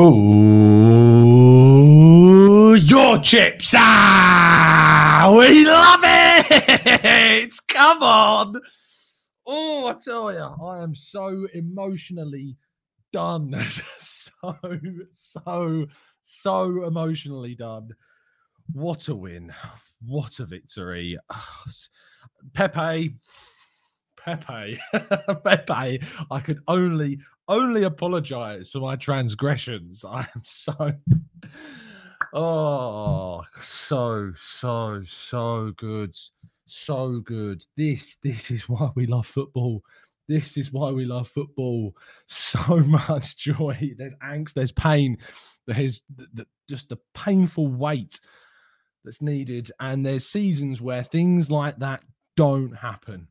Ooh, your chips! Ah, we love it! Come on! Oh, I tell you, I am so emotionally done. so, so, so emotionally done. What a win! What a victory! Pepe, Pepe, Pepe. I could only, only apologize for my transgressions. I am so, oh, so, so, so good, so good. This, this is why we love football. This is why we love football. So much joy. There's angst. There's pain. There's th- th- just the painful weight that's needed. And there's seasons where things like that don't happen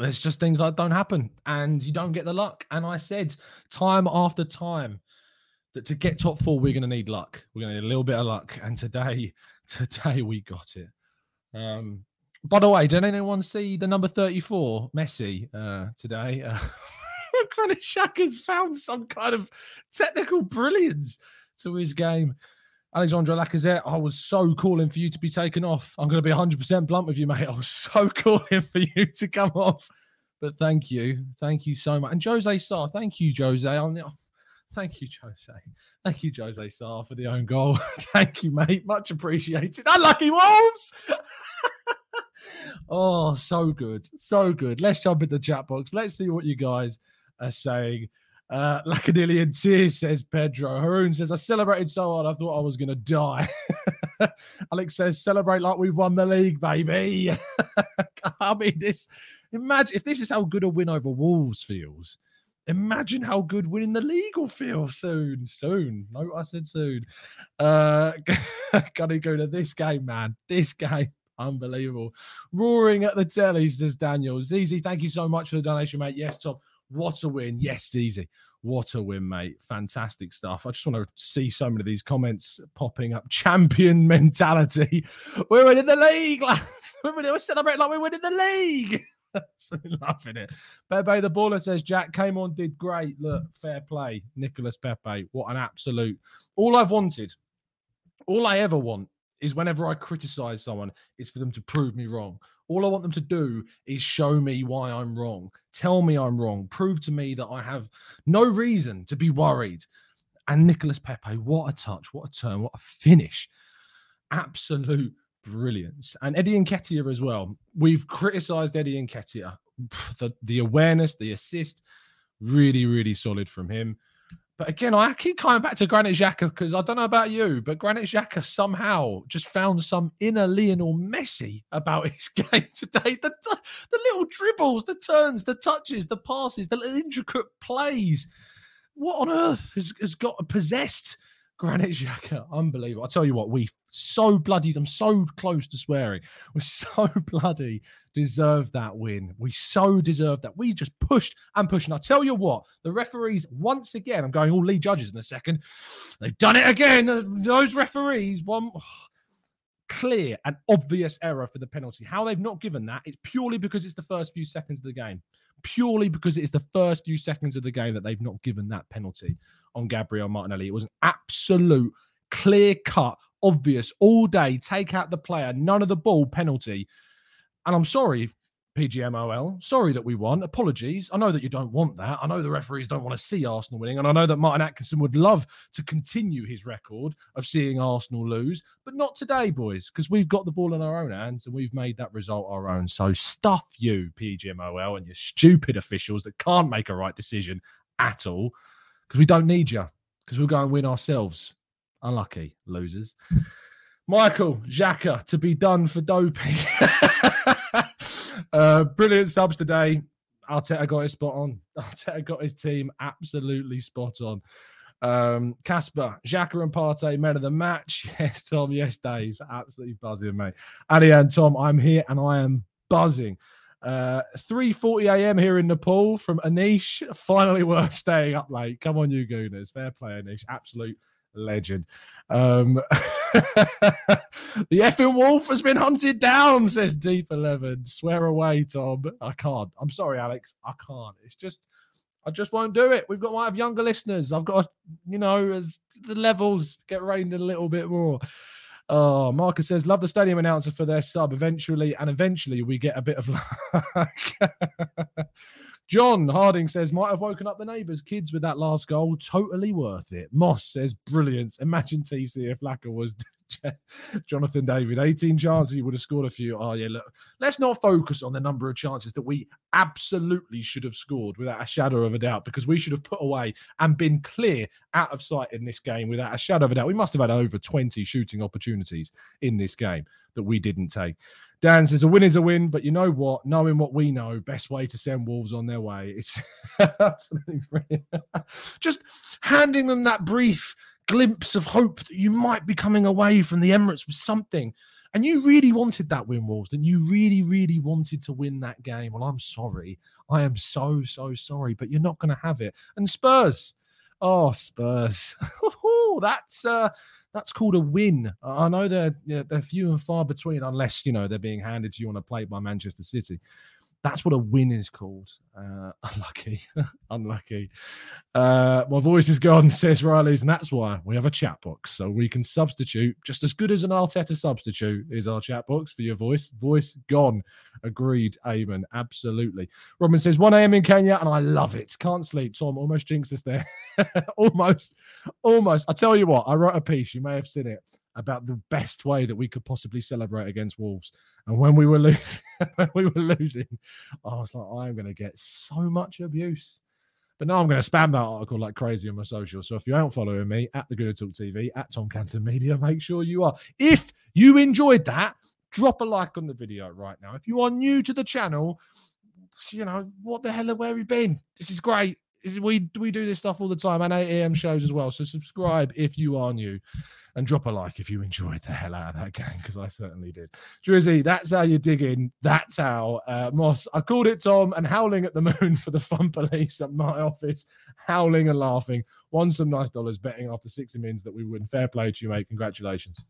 there's just things that don't happen and you don't get the luck. And I said time after time that to get top four, we're going to need luck. We're going to need a little bit of luck. And today, today we got it. Um, by the way, did anyone see the number 34, Messi, uh, today? Uh, Granit Xhaka's found some kind of technical brilliance to his game. Alexandre Lacazette, I was so calling for you to be taken off. I'm going to be 100% blunt with you, mate. I was so calling for you to come off. But thank you. Thank you so much. And Jose Sá, thank you, Jose. I'm, thank you, Jose. Thank you, Jose Sá, for the own goal. thank you, mate. Much appreciated. Unlucky Wolves. oh, so good. So good. Let's jump into the chat box. Let's see what you guys are saying. Uh, Lacadillion tears, says Pedro. Haroon says, I celebrated so hard, I thought I was going to die. Alex says, celebrate like we've won the league, baby. I mean, this, imagine if this is how good a win over Wolves feels. Imagine how good winning the league will feel soon. Soon. No, I said soon. Uh, gotta go to this game, man. This game. Unbelievable. Roaring at the telly, says Daniel. Zizi, thank you so much for the donation, mate. Yes, Tom. What a win. Yes, easy. What a win, mate. Fantastic stuff. I just want to see so many of these comments popping up. Champion mentality. We're winning the league. We're, celebrating like we're winning the league. Absolutely loving it. Pepe the baller says Jack came on, did great. Look, fair play. Nicholas Pepe. What an absolute. All I've wanted, all I ever want is whenever I criticize someone, it's for them to prove me wrong. All I want them to do is show me why I'm wrong. Tell me I'm wrong. Prove to me that I have no reason to be worried. And Nicholas Pepe, what a touch, what a turn, what a finish. Absolute brilliance. And Eddie Nketiah as well. We've criticized Eddie Nketiah. The, the awareness, the assist, really, really solid from him. But again, I keep coming back to Granit Xhaka because I don't know about you, but Granit Xhaka somehow just found some inner Lionel Messi about his game today. The, the little dribbles, the turns, the touches, the passes, the little intricate plays. What on earth has, has got possessed Granit Xhaka? Unbelievable. I tell you what, we so bloody, I'm so close to swearing. We so bloody deserve that win. We so deserve that. We just pushed and pushed. And I tell you what, the referees, once again, I'm going all Lee Judges in a second. They've done it again. Those referees, one clear and obvious error for the penalty. How they've not given that, it's purely because it's the first few seconds of the game. Purely because it is the first few seconds of the game that they've not given that penalty on Gabriel Martinelli. It was an absolute clear cut, obvious, all day, take out the player, none of the ball penalty. And I'm sorry, PGMOL. Sorry that we won. Apologies. I know that you don't want that. I know the referees don't want to see Arsenal winning. And I know that Martin Atkinson would love to continue his record of seeing Arsenal lose, but not today, boys, because we've got the ball in our own hands and we've made that result our own. So stuff you, PGMOL, and your stupid officials that can't make a right decision at all, because we don't need you, because we'll go and win ourselves. Unlucky losers. Michael Xhaka to be done for doping. uh, brilliant subs today. Arteta got his spot on. Arteta got his team absolutely spot on. Um, Casper, Xhaka and Partey, men of the match. Yes, Tom. Yes, Dave. Absolutely buzzing, mate. Ali and Tom, I'm here and I am buzzing. Uh, 3:40 a.m. here in Nepal from Anish. Finally, worth staying up late. Come on, you Gooners. Fair play, Anish. Absolute legend. Um, the effing wolf has been hunted down, says Deep Eleven. Swear away, Tom. I can't. I'm sorry, Alex. I can't. It's just, I just won't do it. We've got might have younger listeners. I've got, you know, as the levels get rained a little bit more. Oh, Marcus says, love the stadium announcer for their sub. Eventually, and eventually, we get a bit of luck. John Harding says, might have woken up the neighbours' kids with that last goal. Totally worth it. Moss says, brilliant. Imagine TC if Laca was Jonathan David. 18 chances, he would have scored a few. Oh, yeah, look, let's not focus on the number of chances that we absolutely should have scored without a shadow of a doubt because we should have put away and been clear out of sight in this game without a shadow of a doubt. We must have had over 20 shooting opportunities in this game that we didn't take. Dan says a win is a win, but you know what? Knowing what we know, best way to send Wolves on their way. It's absolutely brilliant. Just handing them that brief glimpse of hope that you might be coming away from the Emirates with something. And you really wanted that win, Wolves, and you really, really wanted to win that game. Well, I'm sorry. I am so, so sorry, but you're not going to have it. And Spurs, oh, Spurs. that's uh that's called a win. I know they're they're few and far between, unless you know they're being handed to you on a plate by Manchester City. That's what a win is called. Uh, unlucky, unlucky. Uh, my voice is gone, says Riley's, and that's why we have a chat box so we can substitute. Just as good as an Arteta substitute is our chat box for your voice. Voice gone. Agreed, Eamon. Absolutely. Robin says 1 a.m. in Kenya, and I love it. Can't sleep. Tom almost jinxed us there. almost, almost. I tell you what, I wrote a piece. You may have seen it about the best way that we could possibly celebrate against Wolves. And when we were losing, we were losing, I was like, I'm going to get so much abuse. But now I'm going to spam that article like crazy on my social. So if you aren't following me at the Gooner Talk TV, at Tom Canton Media, make sure you are. If you enjoyed that, drop a like on the video right now. If you are new to the channel, you know, what the hell, where have you been? This is great. We we do this stuff all the time and 8 a.m. shows as well. So subscribe if you are new and drop a like if you enjoyed the hell out of that game because I certainly did. Drizzy, that's how you dig in. That's how uh, Moss. I called it Tom and howling at the moon for the fun police at my office, howling and laughing. Won some nice dollars betting after 60 minutes that we win. Fair play to you, mate. Congratulations.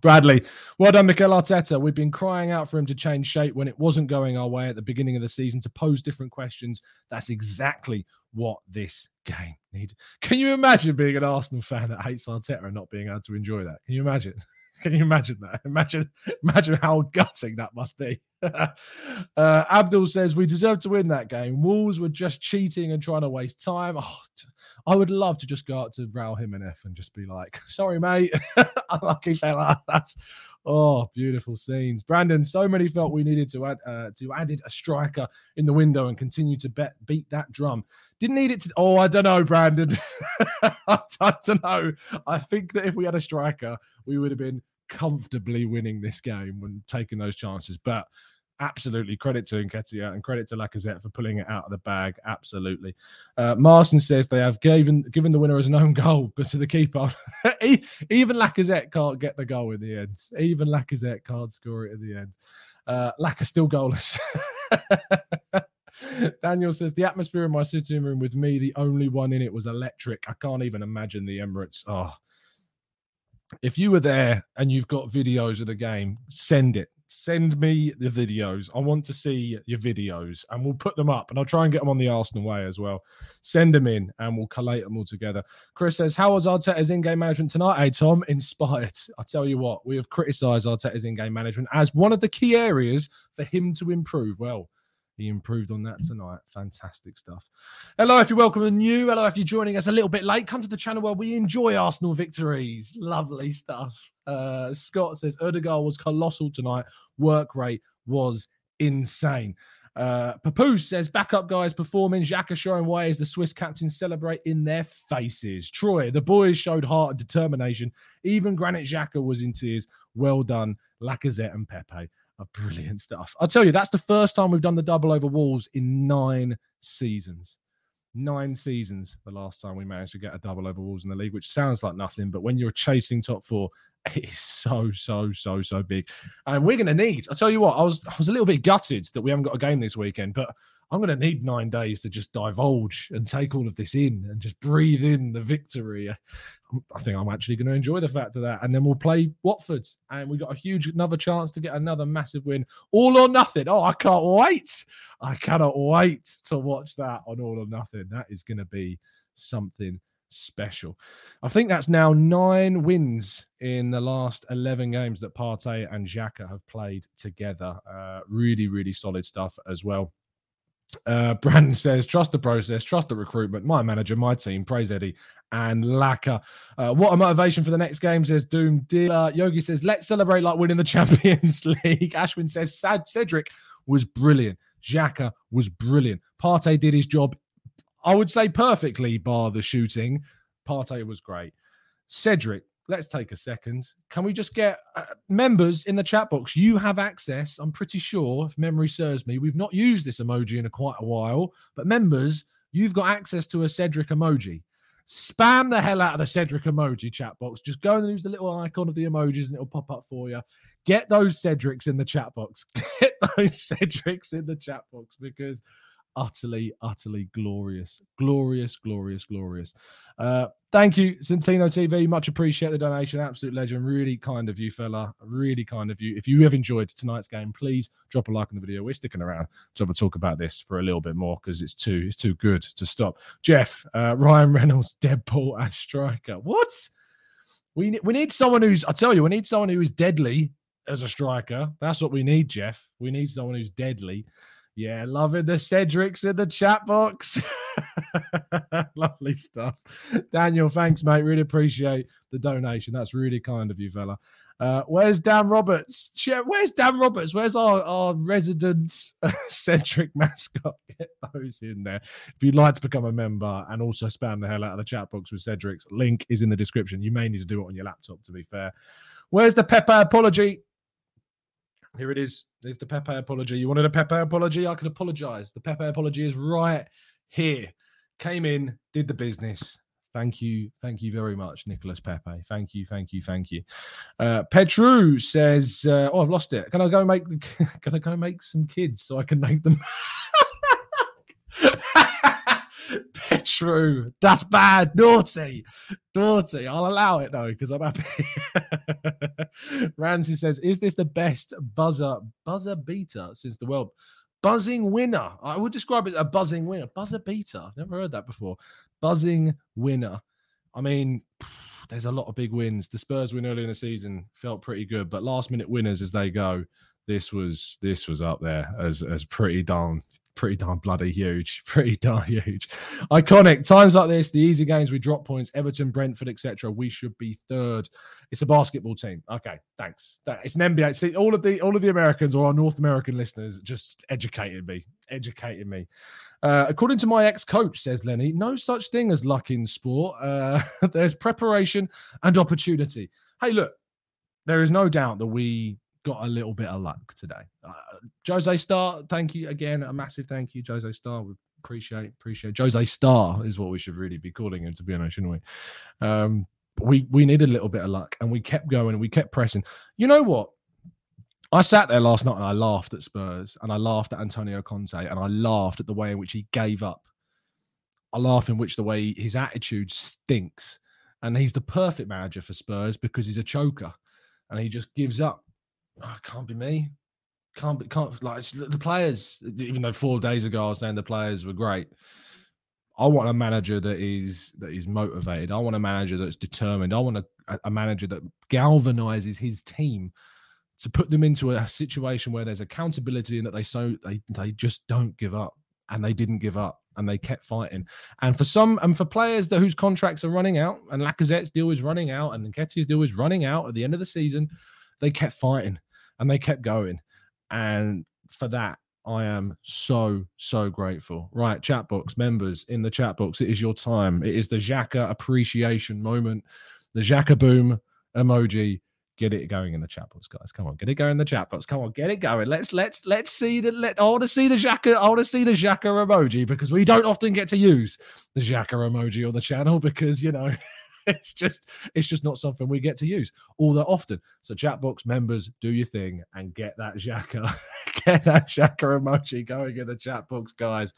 Bradley, well done, Mikel Arteta. We've been crying out for him to change shape when it wasn't going our way at the beginning of the season to pose different questions. That's exactly what this game needed. Can you imagine being an Arsenal fan that hates Arteta and not being able to enjoy that? Can you imagine? Can you imagine that? Imagine, imagine how gutting that must be. uh, Abdul says we deserve to win that game. Wolves were just cheating and trying to waste time. Oh, I would love to just go out to Raul Jimenez and just be like, sorry, mate. Unlucky fella. That's oh, beautiful scenes. Brandon, so many felt we needed to add uh, to added a striker in the window and continue to bet beat that drum. Didn't need it to oh, I don't know, Brandon. I don't know. I think that if we had a striker, we would have been comfortably winning this game when taking those chances. But absolutely credit to Nketiah and credit to Lacazette for pulling it out of the bag. Absolutely. Uh, Marson says they have given given the winner as an own goal, but to the keeper, even Lacazette can't get the goal in the end. Even Lacazette can't score it in the end. Uh, Lacazette still goalless. Daniel says the atmosphere in my sitting room with me, the only one in it was electric. I can't even imagine the Emirates. Oh, if you were there and you've got videos of the game, send it. Send me the videos. I want to see your videos and we'll put them up and I'll try and get them on the Arsenal way as well. Send them in and we'll collate them all together. Chris says, How was Arteta's in game management tonight? Hey, Tom, inspired. I tell you what, we have criticised Arteta's in game management as one of the key areas for him to improve. Well, he improved on that tonight. Fantastic stuff. Hello, if you're welcome and new. Hello, if you're joining us a little bit late. Come to the channel where we enjoy Arsenal victories. Lovely stuff. Uh, Scott says Odegaard was colossal tonight. Work rate was insane. Uh, Papoose says, backup guys performing. Xhaka showing why as the Swiss captains celebrate in their faces. Troy, the boys showed heart and determination. Even Granit Xhaka was in tears. Well done, Lacazette and Pepe are brilliant stuff. I'll tell you, that's the first time we've done the double over Wolves in nine seasons. Nine seasons, the last time we managed to get a double over Wolves in the league, which sounds like nothing, but when you're chasing top four, it is so, so, so, so big. And we're going to need, I'll tell you what, I was, I was a little bit gutted that we haven't got a game this weekend, but I'm going to need nine days to just divulge and take all of this in and just breathe in the victory. I think I'm actually going to enjoy the fact of that. And then we'll play Watford, and we got a huge another chance to get another massive win, all or nothing. Oh, I can't wait! I cannot wait to watch that on all or nothing. That is going to be something special. I think that's now nine wins in the last 11 games that Partey and Xhaka have played together. Uh, really, really solid stuff as well. Uh, Brandon says, trust the process, trust the recruitment. My manager, my team, praise Eddie and Laca. Uh, what a motivation for the next game, says Doom Dealer. Yogi says, let's celebrate like winning the Champions League. Ashwin says, Sad Cedric was brilliant. Xhaka was brilliant. Partey did his job, I would say perfectly, bar the shooting. Partey was great. Cedric, let's take a second. Can we just get uh, members in the chat box? You have access. I'm pretty sure, if memory serves me, we've not used this emoji in a quite a while, but members, you've got access to a Cedric emoji. Spam the hell out of the Cedric emoji chat box. Just go and use the little icon of the emojis and it'll pop up for you. Get those Cedrics in the chat box. Get those Cedrics in the chat box because utterly, utterly glorious, glorious, glorious, glorious. Uh, thank you, Centino TV. Much appreciate the donation. Absolute legend. Really kind of you, fella. Really kind of you. If you have enjoyed tonight's game, please drop a like on the video. We're sticking around to have a talk about this for a little bit more because it's too it's too good to stop. Jeff, uh, Ryan Reynolds, Deadpool, and striker. What? We we need someone who's. I tell you, we need someone who is deadly as a striker. That's what we need, Jeff. We need someone who's deadly. Yeah, loving the Cedrics in the chat box. Lovely stuff. Daniel, thanks, mate. Really appreciate the donation. That's really kind of you, fella. Uh, where's Dan Roberts? Where's Dan Roberts? Where's our, our resident centric mascot? Get those in there. If you'd like to become a member and also spam the hell out of the chat box with Cedric's, link is in the description. You may need to do it on your laptop, to be fair. Where's the Pepe apology? Here it is. There's the Pepe apology. You wanted a Pepe apology? I could apologize. The Pepe apology is right here. Came in, did the business. Thank you. Thank you very much, Nicholas Pepe. Thank you. Thank you. Thank you. Uh, Petru says, uh, Oh, I've lost it. Can I go make the, can I go make some kids so I can make them? Petru, that's bad, naughty, naughty. I'll allow it though because I'm happy. Ramsey says, "Is this the best buzzer buzzer beater since the world buzzing winner?" I would describe it as a buzzing winner, buzzer beater. Never heard that before. Buzzing winner. I mean, there's a lot of big wins. The Spurs win early in the season felt pretty good, but last minute winners as they go, this was this was up there as as pretty darn pretty darn bloody huge, pretty darn huge. Iconic times like this, the easy games we drop points, Everton, Brentford, etc. We should be third. It's a basketball team. Okay, thanks. It's an NBA. See, all of the all of the Americans or our North American listeners just educated me, educated me. Uh, according to my ex-coach, says Lenny, no such thing as luck in sport. Uh, there's preparation and opportunity. Hey, look, there is no doubt that we got a little bit of luck today. Uh, Jose Star, thank you again. A massive thank you, Jose Star. We appreciate appreciate Jose Star is what we should really be calling him, to be honest, shouldn't we? Um, we we needed a little bit of luck, and we kept going and we kept pressing. You know what? I sat there last night and I laughed at Spurs, and I laughed at Antonio Conte, and I laughed at the way in which he gave up. I laugh in which the way his attitude stinks and he's the perfect manager for Spurs because he's a choker, and he just gives up. Oh, can't be me. Can't be can't like the players. Even though four days ago I was saying the players were great, I want a manager that is that is motivated. I want a manager that's determined. I want a, a manager that galvanizes his team to put them into a situation where there's accountability and that they so they they just don't give up and they didn't give up and they kept fighting. And for some and for players that whose contracts are running out and Lacazette's deal is running out and Nketiah's deal is running out at the end of the season, they kept fighting and they kept going. And for that, I am so, so grateful. Right, chat box members in the chat box, it is your time. It is the Xhaka appreciation moment, the Xhaka boom emoji get it going in the chat box, guys. Come on, get it going in the chat box. Come on, get it going. Let's let's let's see the let. I want to see the Xhaka. I want to see the Xhaka emoji because we don't often get to use the Xhaka emoji on the channel because you know it's just it's just not something we get to use all that often. So chat box members, do your thing and get that Xhaka, get that Xhaka emoji going in the chat box, guys.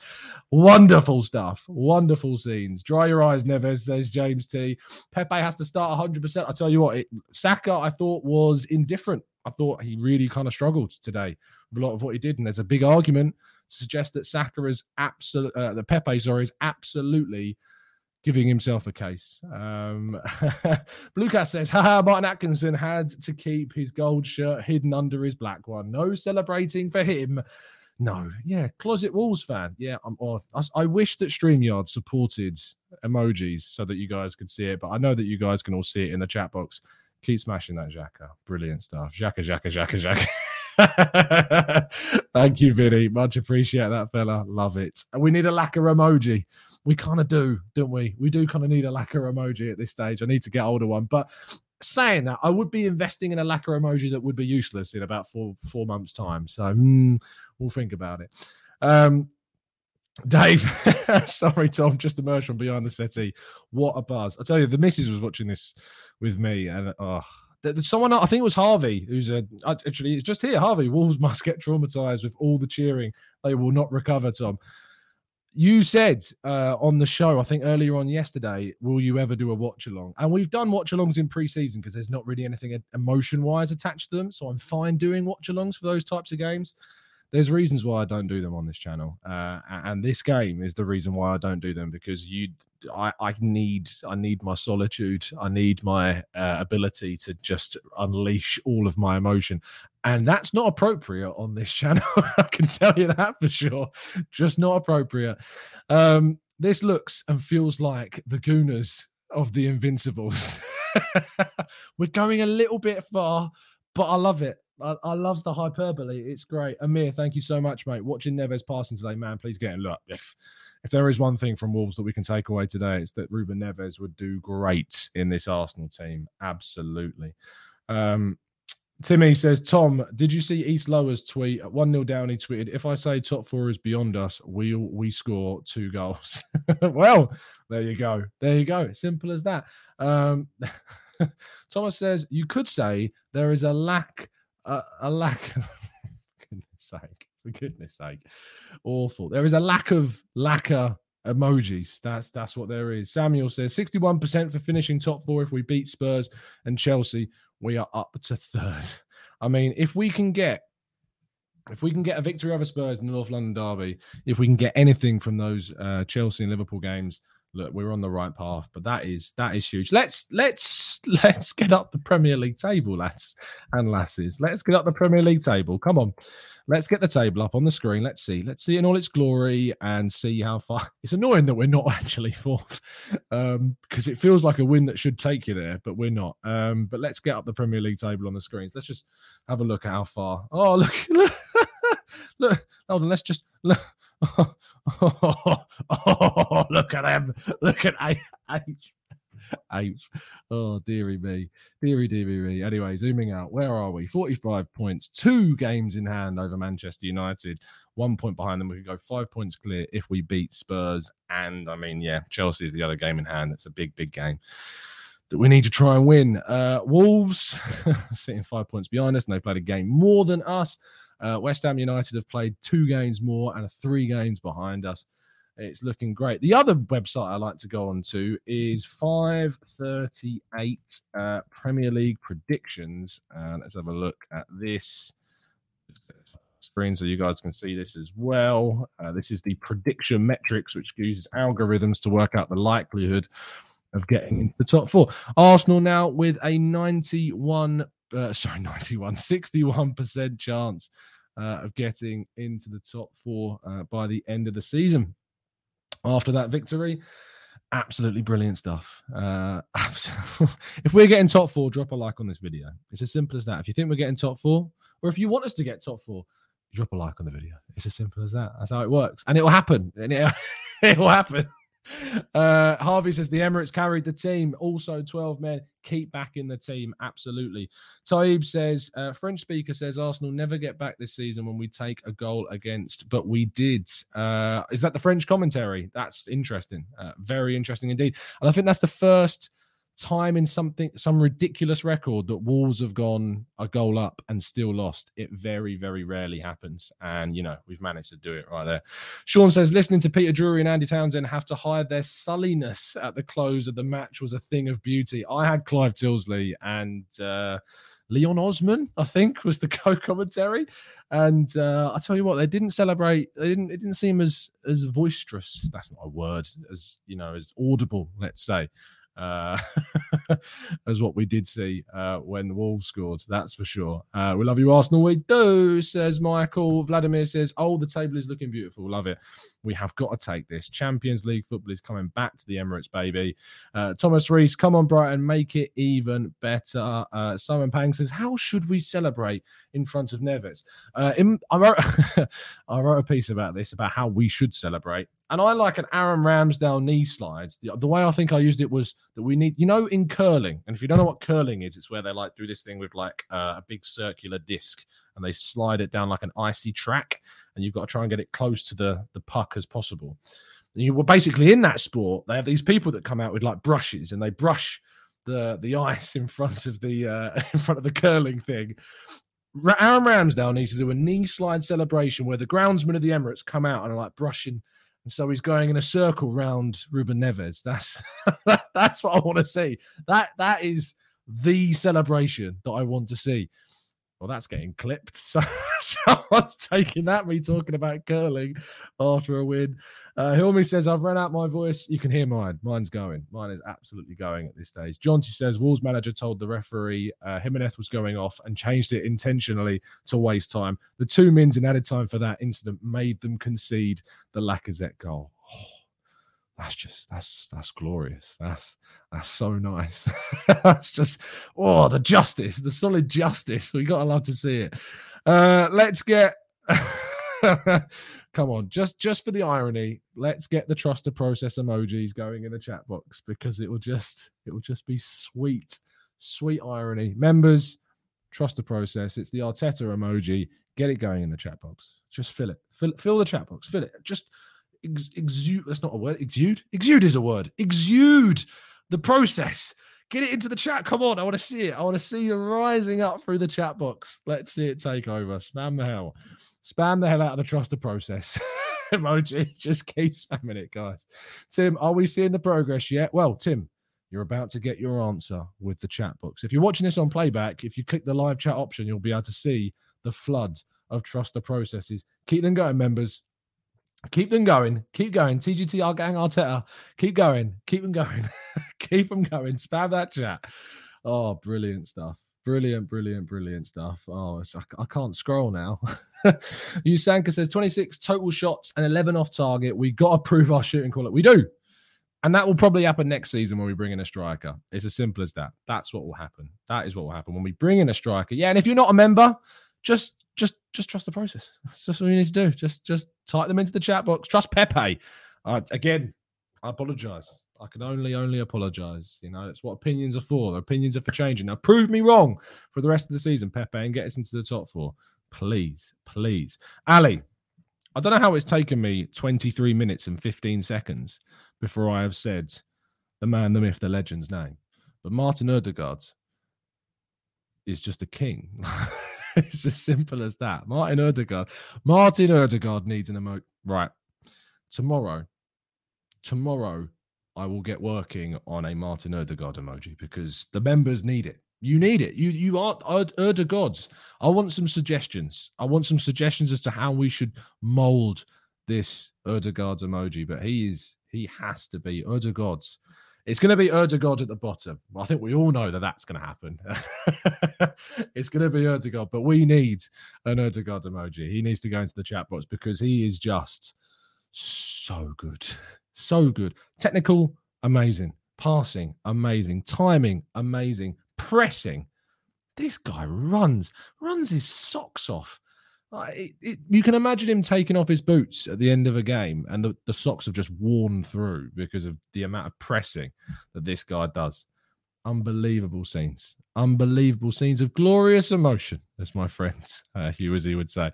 Wonderful stuff, wonderful scenes. Dry your eyes, Neves says James T. Pepe has to start 100. percent I tell you what, it, Saka I thought was indifferent. I thought he really kind of struggled today with a lot of what he did, and there's a big argument to suggest that Saka is absolute, uh, the Pepe sorry is absolutely giving himself a case. Um, Lucas says, haha, Martin Atkinson had to keep his gold shirt hidden under his black one. No celebrating for him. No, yeah, closet Wolves fan. Yeah, I'm. Or, I, I wish that Streamyard supported emojis so that you guys could see it, but I know that you guys can all see it in the chat box. Keep smashing that Xhaka. Brilliant stuff. Xhaka, Xhaka, Xhaka, Xhaka. Thank you, Vinny. Much appreciate that, fella. Love it. We need a lacquer emoji we kind of do, don't we? We do kind of need a lacquer emoji at this stage. I need to get older one, but saying that, I would be investing in a lacquer emoji that would be useless in about four four months' time. So mm, we'll think about it. Um, Dave, sorry, Tom, just emerged from behind the settee. What a buzz! I tell you, the missus was watching this with me, and oh, someone I think it was Harvey, who's a actually it's just here. Harvey, Wolves must get traumatized with all the cheering; they will not recover. Tom, you said uh, on the show, I think earlier on yesterday, will you ever do a watch along? And we've done watch alongs in pre-season because there's not really anything emotion wise attached to them. So I'm fine doing watch alongs for those types of games. There's reasons why I don't do them on this channel, uh, and this game is the reason why I don't do them because you I, I need I need my solitude. I need my uh, ability to just unleash all of my emotion, and that's not appropriate on this channel. I can tell you that for sure. Just not appropriate. Um, this looks and feels like the Gooners of the Invincibles. We're going a little bit far, but I love it. I, I, love the hyperbole. It's great. Amir, thank you so much, mate. Watching Neves passing today, man. Please get in. Look, if if there is one thing from Wolves that we can take away today, it's that Ruben Neves would do great in this Arsenal team. Absolutely. Um, Timmy says, Tom, did you see East Lowers tweet? At 1 0 down, he tweeted, If I say top four is beyond us, we'll we score two goals. well, there you go. There you go. Simple as that. Um, Thomas says, You could say there is a lack, uh, a lack, of goodness sake for goodness sake. Awful. There is a lack of lacquer emojis. That's that's what there is. Samuel says 61% for finishing top four. If we beat Spurs and Chelsea, we are up to third. I mean, if we can get if we can get a victory over Spurs in the North London derby, if we can get anything from those uh, Chelsea and Liverpool games, look, we're on the right path. But that is that is huge. Let's let's let's get up the Premier League table, lads and lasses. Let's get up the Premier League table. Come on. Let's get the table up on the screen. Let's see. Let's see in all its glory and see how far. It's annoying that we're not actually fourth um, because it feels like a win that should take you there, but we're not. Um, but let's get up the Premier League table on the screens. Let's just have a look at how far. Oh, look, look, look. Hold on. Let's just look. Oh, oh, oh, look at them. Look at H. H. Oh, dearie me. Dearie, dearie me. Anyway, zooming out. Where are we? 45 points, two games in hand over Manchester United, one point behind them. We could go five points clear if we beat Spurs. And I mean, yeah, Chelsea is the other game in hand. It's a big, big game that we need to try and win. Uh, Wolves sitting five points behind us, and they played a game more than us. Uh, West Ham United have played two games more and three games behind us. It's looking great. The other website I like to go on to is 538 uh, Premier League predictions. And let's have a look at this screen so you guys can see this as well. Uh, this is the prediction metrics, which uses algorithms to work out the likelihood of getting into the top four. Arsenal now with a 91, uh, sorry, 91, 61% chance uh, of getting into the top four uh, by the end of the season. After that victory, absolutely brilliant stuff. Uh, if we're getting top four, drop a like on this video. It's as simple as that. If you think we're getting top four, or if you want us to get top four, drop a like on the video. It's as simple as that. That's how it works, and it will happen. And it, it will happen. Uh, Harvey says the Emirates carried the team. Also, 12 men keep back in the team. Absolutely. Taib says uh, French speaker says Arsenal never get back this season when we take a goal against, but we did. Uh, is that the French commentary? That's interesting. Uh, very interesting indeed. And I think that's the first time in something some ridiculous record that Wolves have gone a goal up and still lost. It very, very rarely happens. And you know, we've managed to do it right there. Sean says listening to Peter Drury and Andy Townsend have to hide their sulliness at the close of the match was a thing of beauty. I had Clive Tyldesley and uh Leon Osman, I think, was the co-commentary, and uh, I tell you what, they didn't celebrate. They didn't. It didn't seem as as boisterous. That's not a word. As you know, as audible. Let's say uh, as what we did see uh, when the Wolves scored. That's for sure. Uh, we love you, Arsenal. We do, says Michael. Vladimir says, Oh, the table is looking beautiful. Love it. We have got to take this. Champions League football is coming back to the Emirates, baby. Uh, Thomas Reese, come on, Brighton, make it even better. Uh, Simon Pang says, How should we celebrate in front of Neves? Uh, in, I, wrote, I wrote a piece about this, about how we should celebrate. And I like an Aaron Ramsdale knee slides. The, the, way I think I used it was that we need, you know, in curling. And if you don't know what curling is, it's where they like do this thing with like uh, a big circular disc and they slide it down like an icy track, and you've got to try and get it close to the the puck as possible. And you were basically in that sport. They have these people that come out with like brushes and they brush the the ice in front of the uh, in front of the curling thing. Aaron Ramsdale needs to do a knee slide celebration where the groundsmen of the Emirates come out and are like brushing and so he's going in a circle round Ruben Neves. That's that's what I want to see. That that is the celebration that I want to see. Well, that's getting clipped. So someone's taking that. Me talking about curling after a win. Uh, Hilmi says, I've run out my voice. You can hear mine. Mine's going. Mine is absolutely going at this stage. Jonty says, Wolves manager told the referee uh, Jimenez was going off and changed it intentionally to waste time. The two mins in added time for that incident made them concede the Lacazette goal. That's just that's that's glorious. That's that's so nice. that's just oh the justice, the solid justice. We gotta love to see it. Uh let's get come on, just just for the irony, let's get the trust the process emojis going in the chat box because it will just it will just be sweet, sweet irony. Members, trust the process. It's the Arteta emoji. Get it going in the chat box. Just fill it. Fill, fill the chat box. Fill it. Just ex- exude. That's not a word. Exude. Exude is a word. Exude the process. Get it into the chat. Come on. I want to see it. I want to see you rising up through the chat box. Let's see it take over. Spam the hell. Spam the hell out of the trust the process. Emoji. Just keep spamming it, guys. Tim, are we seeing the progress yet? Well, Tim, you're about to get your answer with the chat box. If you're watching this on playback, if you click the live chat option, you'll be able to see the flood of trust the processes. Keep them going, members. Keep them going. Keep going. TGT, our gang, Arteta. Keep going. Keep them going. keep them going. Spam that chat. Oh, brilliant stuff. Brilliant, brilliant, brilliant stuff. Oh, I, I can't scroll now. Usanka says 26 total shots and 11 off target. We got to prove our shooting quality. We do. And that will probably happen next season when we bring in a striker. It's as simple as that. That's what will happen. That is what will happen when we bring in a striker. Yeah. And if you're not a member, just just just trust the process. That's just all you need to do. Just just type them into the chat box. Trust Pepe. Uh, again, I apologize. I can only only apologize. You know, it's what opinions are for. opinions are for changing. Now, prove me wrong for the rest of the season, Pepe, and get us into the top four, please, please. Ali, I don't know how it's taken me 23 minutes and 15 seconds before I have said the man, the myth, the legend's name, but Martin Odegaard is just a king. it's as simple as that. Martin Odegaard. Martin Odegaard needs an emote. Right. Tomorrow, tomorrow I will get working on a Martin Odegaard emoji because the members need it. You need it. You you are Erda gods. I want some suggestions. I want some suggestions as to how we should mold this Odegaard's emoji. But he is he has to be Odegaard's. It's going to be Odegaard at the bottom. I think we all know that that's going to happen. it's going to be Odegaard, but we need an Odegaard emoji. He needs to go into the chat box because he is just so good, so good. Technical, amazing. Passing, amazing. Timing, amazing pressing. This guy runs, runs his socks off. It, it, you can imagine him taking off his boots at the end of a game, and the, the socks have just worn through because of the amount of pressing that this guy does. Unbelievable scenes, unbelievable scenes of glorious emotion, as my friend uh, Hugh, as he would say.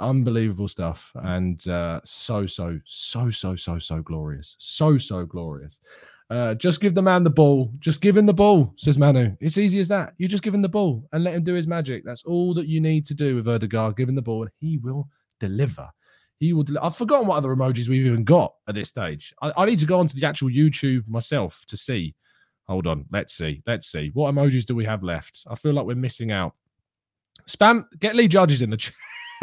Unbelievable stuff, and uh, so, so, so, so, so, so glorious, so, so glorious. Uh, just give the man the ball. Just give him the ball, says Manu. It's easy as that. You just give him the ball and let him do his magic. That's all that you need to do with Odegaard. Give him the ball and he will deliver. He will. Del- I've forgotten what other emojis we've even got at this stage. I, I need to go onto the actual YouTube myself to see. Hold on. Let's see. Let's see. What emojis do we have left? I feel like we're missing out. Spam. Get Lee Judges in the chat.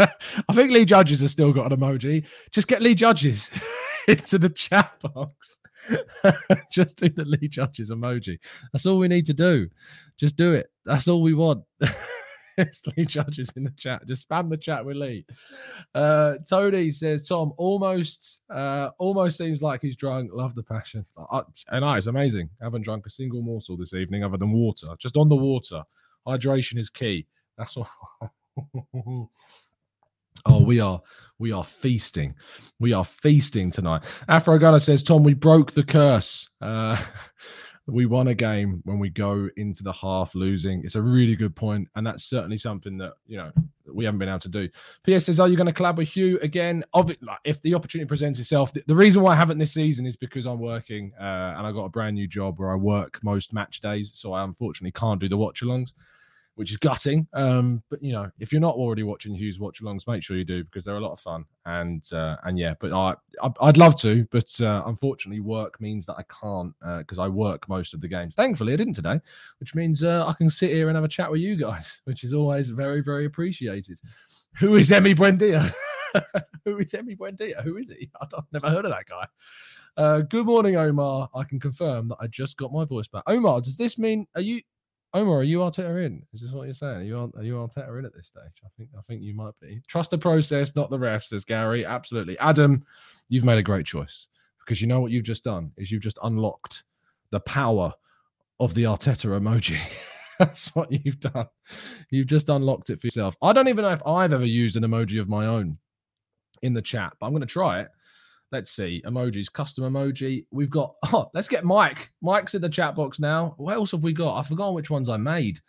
I think Lee Judges has still got an emoji. Just get Lee Judges into the chat box. just do the Lee Judges emoji. That's all we need to do. Just do it. That's all we want. it's Lee Judges in the chat. Just spam the chat with Lee. Uh, Tony says, Tom, almost uh, almost seems like he's drunk. Love the passion. I, and I, it's amazing. I haven't drunk a single morsel this evening other than water. Just on the water. Hydration is key. That's all. Oh, we are we are feasting. We are feasting tonight. Afro Gunner says, Tom, we broke the curse. Uh, we won a game when we go into the half losing. It's a really good point, and that's certainly something that you know we haven't been able to do. PS says, "Are you going to collab with Hugh again?" if the opportunity presents itself, the, reason why I haven't this season is because I'm working uh, and I got a brand new job where I work most match days, so I unfortunately can't do the watch alongs which is gutting. Um, but you know, if you're not already watching Hugh's watch alongs, make sure you do because they're a lot of fun. And uh, and yeah, but I I'd love to, but uh, unfortunately, work means that I can't because uh, I work most of the games. Thankfully, I didn't today, which means uh, I can sit here and have a chat with you guys, which is always very very appreciated. Who is Emi Buendia? Who is Emi Buendia? Who is he? I've never heard of that guy. Uh, good morning, Omar. I can confirm that I just got my voice back. Omar, does this mean are you Omar, are you Arteta in? Is this what you're saying? You Are you are you Arteta in at this stage? I think I think you might be. Trust the process, not the refs, says Gary. Absolutely, Adam, you've made a great choice because you know what you've just done is you've just unlocked the power of the Arteta emoji. That's what you've done. You've just unlocked it for yourself. I don't even know if I've ever used an emoji of my own in the chat, but I'm going to try it Let's see. Emojis, custom emoji. We've got, oh, let's get Mike. Mike's in the chat box now. What else have we got? I've forgotten which ones I made.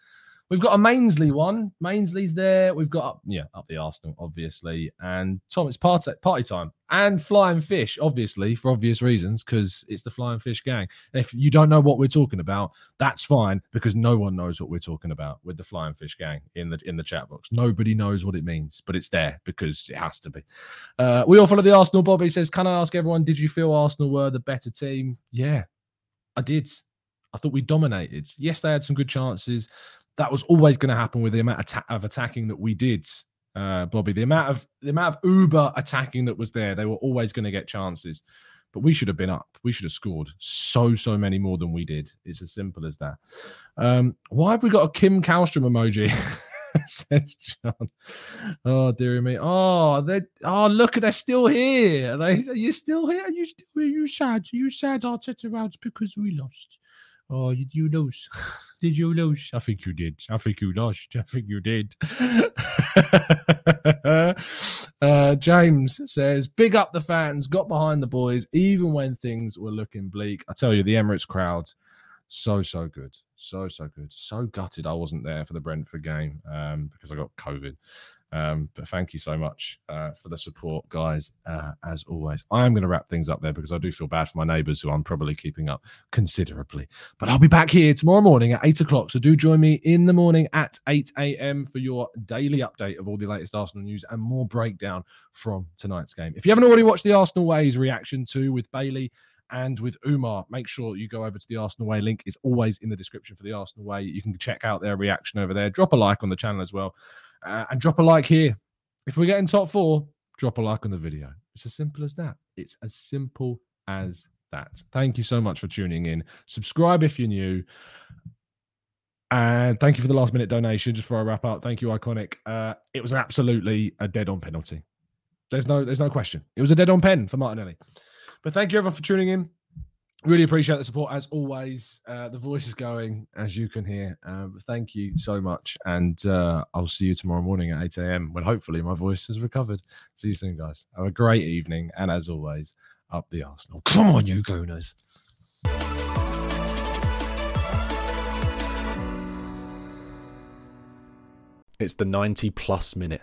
We've got a Mainsley one. Mainsley's there. We've got up, yeah, up the Arsenal, obviously. And Tom, it's party party time. And flying fish, obviously, for obvious reasons, because it's the flying fish gang. And if you don't know what we're talking about, that's fine, because no one knows what we're talking about with the flying fish gang in the in the chat box. Nobody knows what it means, but it's there because it has to be. Uh, we all follow the Arsenal. Bobby says, Can I ask everyone, did you feel Arsenal were the better team? Yeah, I did. I thought we dominated. Yes, they had some good chances that was always going to happen with the amount of, ta- of attacking that we did, uh, Bobby. The amount of the amount of uber attacking that was there, they were always going to get chances. But we should have been up. We should have scored so so many more than we did. It's as simple as that. Um, why have we got a Kim Kallstrom emoji? says John. Oh dear me. Oh, they. Oh, look, they're still here. Are, they, are you still here? Are you still here? You sad? Are You sad? Arteta out because we lost. Oh, you lose? did you lose? I think you did. I think you lost. I think you did. uh, James says, "Big up the fans. Got behind the boys, even when things were looking bleak." I tell you, the Emirates crowd So so good, so so good. So gutted I wasn't there for the Brentford game um, because I got COVID. Um, but thank you so much uh, for the support, guys. Uh, as always, I am going to wrap things up there because I do feel bad for my neighbours who I'm probably keeping up considerably. But I'll be back here tomorrow morning at eight o'clock. So do join me in the morning at 8 a.m. for your daily update of all the latest Arsenal news and more breakdown from tonight's game. If you haven't already watched the Arsenal Ways reaction to with Bailey and with Umar. Make sure you go over to the Arsenal Way link. It's always in the description for the Arsenal Way. You can check out their reaction over there. Drop a like on the channel as well. Uh, and drop a like here. If we get in top four, drop a like on the video. It's as simple as that. It's as simple as that. Thank you so much for tuning in. Subscribe if you're new. And thank you for the last minute donation. Just before I wrap up, thank you, Iconic. Uh, it was absolutely a dead on penalty. There's no, there's no question. It was a dead on pen for Martinelli. But thank you everyone for tuning in. Really appreciate the support as always. Uh, the voice is going, as you can hear. Um, thank you so much. And uh, I'll see you tomorrow morning at 8 a.m. when hopefully my voice has recovered. See you soon, guys. Have a great evening. And as always, up the Arsenal. Come on, you Gooners. It's the 90 plus minute.